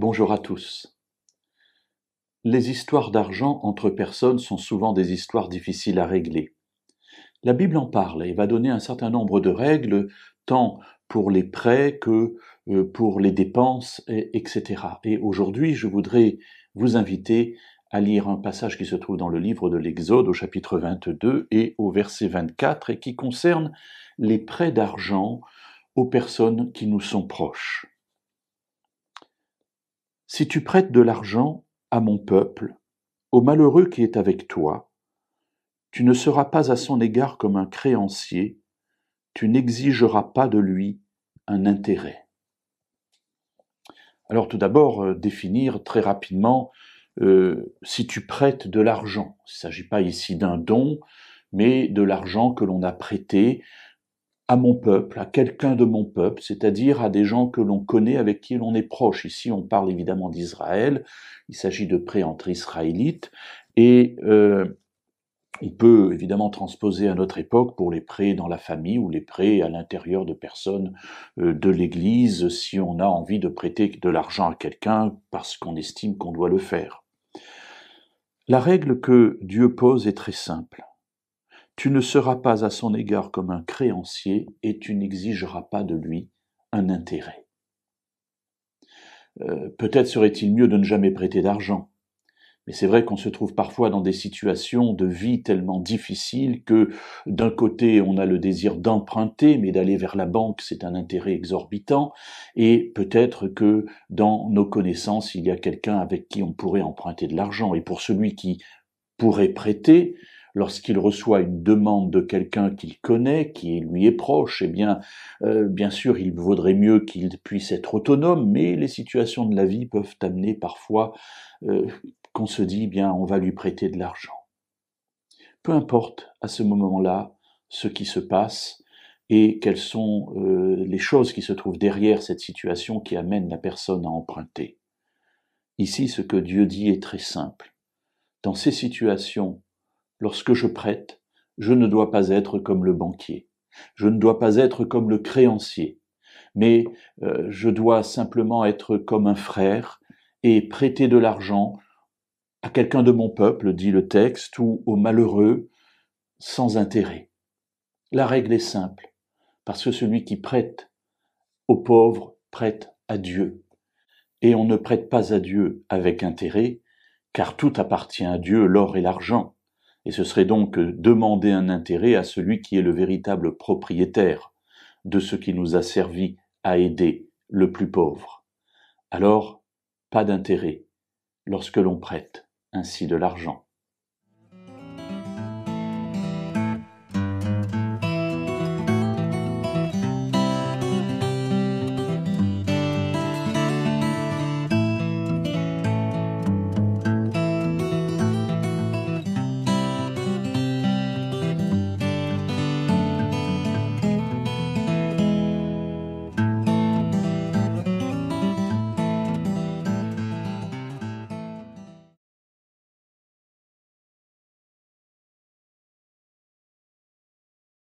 Bonjour à tous. Les histoires d'argent entre personnes sont souvent des histoires difficiles à régler. La Bible en parle et va donner un certain nombre de règles, tant pour les prêts que euh, pour les dépenses, etc. Et aujourd'hui, je voudrais vous inviter à lire un passage qui se trouve dans le livre de l'Exode au chapitre 22 et au verset 24 et qui concerne les prêts d'argent aux personnes qui nous sont proches. Si tu prêtes de l'argent à mon peuple, au malheureux qui est avec toi, tu ne seras pas à son égard comme un créancier, tu n'exigeras pas de lui un intérêt. Alors tout d'abord, euh, définir très rapidement euh, si tu prêtes de l'argent. Il ne s'agit pas ici d'un don, mais de l'argent que l'on a prêté à mon peuple, à quelqu'un de mon peuple, c'est-à-dire à des gens que l'on connaît, avec qui l'on est proche. Ici, on parle évidemment d'Israël, il s'agit de prêts entre israélites, et euh, on peut évidemment transposer à notre époque pour les prêts dans la famille ou les prêts à l'intérieur de personnes euh, de l'Église, si on a envie de prêter de l'argent à quelqu'un parce qu'on estime qu'on doit le faire. La règle que Dieu pose est très simple. Tu ne seras pas à son égard comme un créancier et tu n'exigeras pas de lui un intérêt. Euh, peut-être serait-il mieux de ne jamais prêter d'argent. Mais c'est vrai qu'on se trouve parfois dans des situations de vie tellement difficiles que d'un côté on a le désir d'emprunter, mais d'aller vers la banque c'est un intérêt exorbitant, et peut-être que dans nos connaissances il y a quelqu'un avec qui on pourrait emprunter de l'argent, et pour celui qui pourrait prêter, lorsqu'il reçoit une demande de quelqu'un qu'il connaît, qui lui est proche, eh bien, euh, bien sûr, il vaudrait mieux qu'il puisse être autonome, mais les situations de la vie peuvent amener parfois euh, qu'on se dit, eh bien, on va lui prêter de l'argent. Peu importe à ce moment-là ce qui se passe et quelles sont euh, les choses qui se trouvent derrière cette situation qui amène la personne à emprunter. Ici, ce que Dieu dit est très simple. Dans ces situations Lorsque je prête, je ne dois pas être comme le banquier, je ne dois pas être comme le créancier, mais euh, je dois simplement être comme un frère et prêter de l'argent à quelqu'un de mon peuple, dit le texte, ou au malheureux, sans intérêt. La règle est simple, parce que celui qui prête aux pauvres prête à Dieu. Et on ne prête pas à Dieu avec intérêt, car tout appartient à Dieu, l'or et l'argent et ce serait donc demander un intérêt à celui qui est le véritable propriétaire de ce qui nous a servi à aider le plus pauvre. Alors, pas d'intérêt lorsque l'on prête ainsi de l'argent.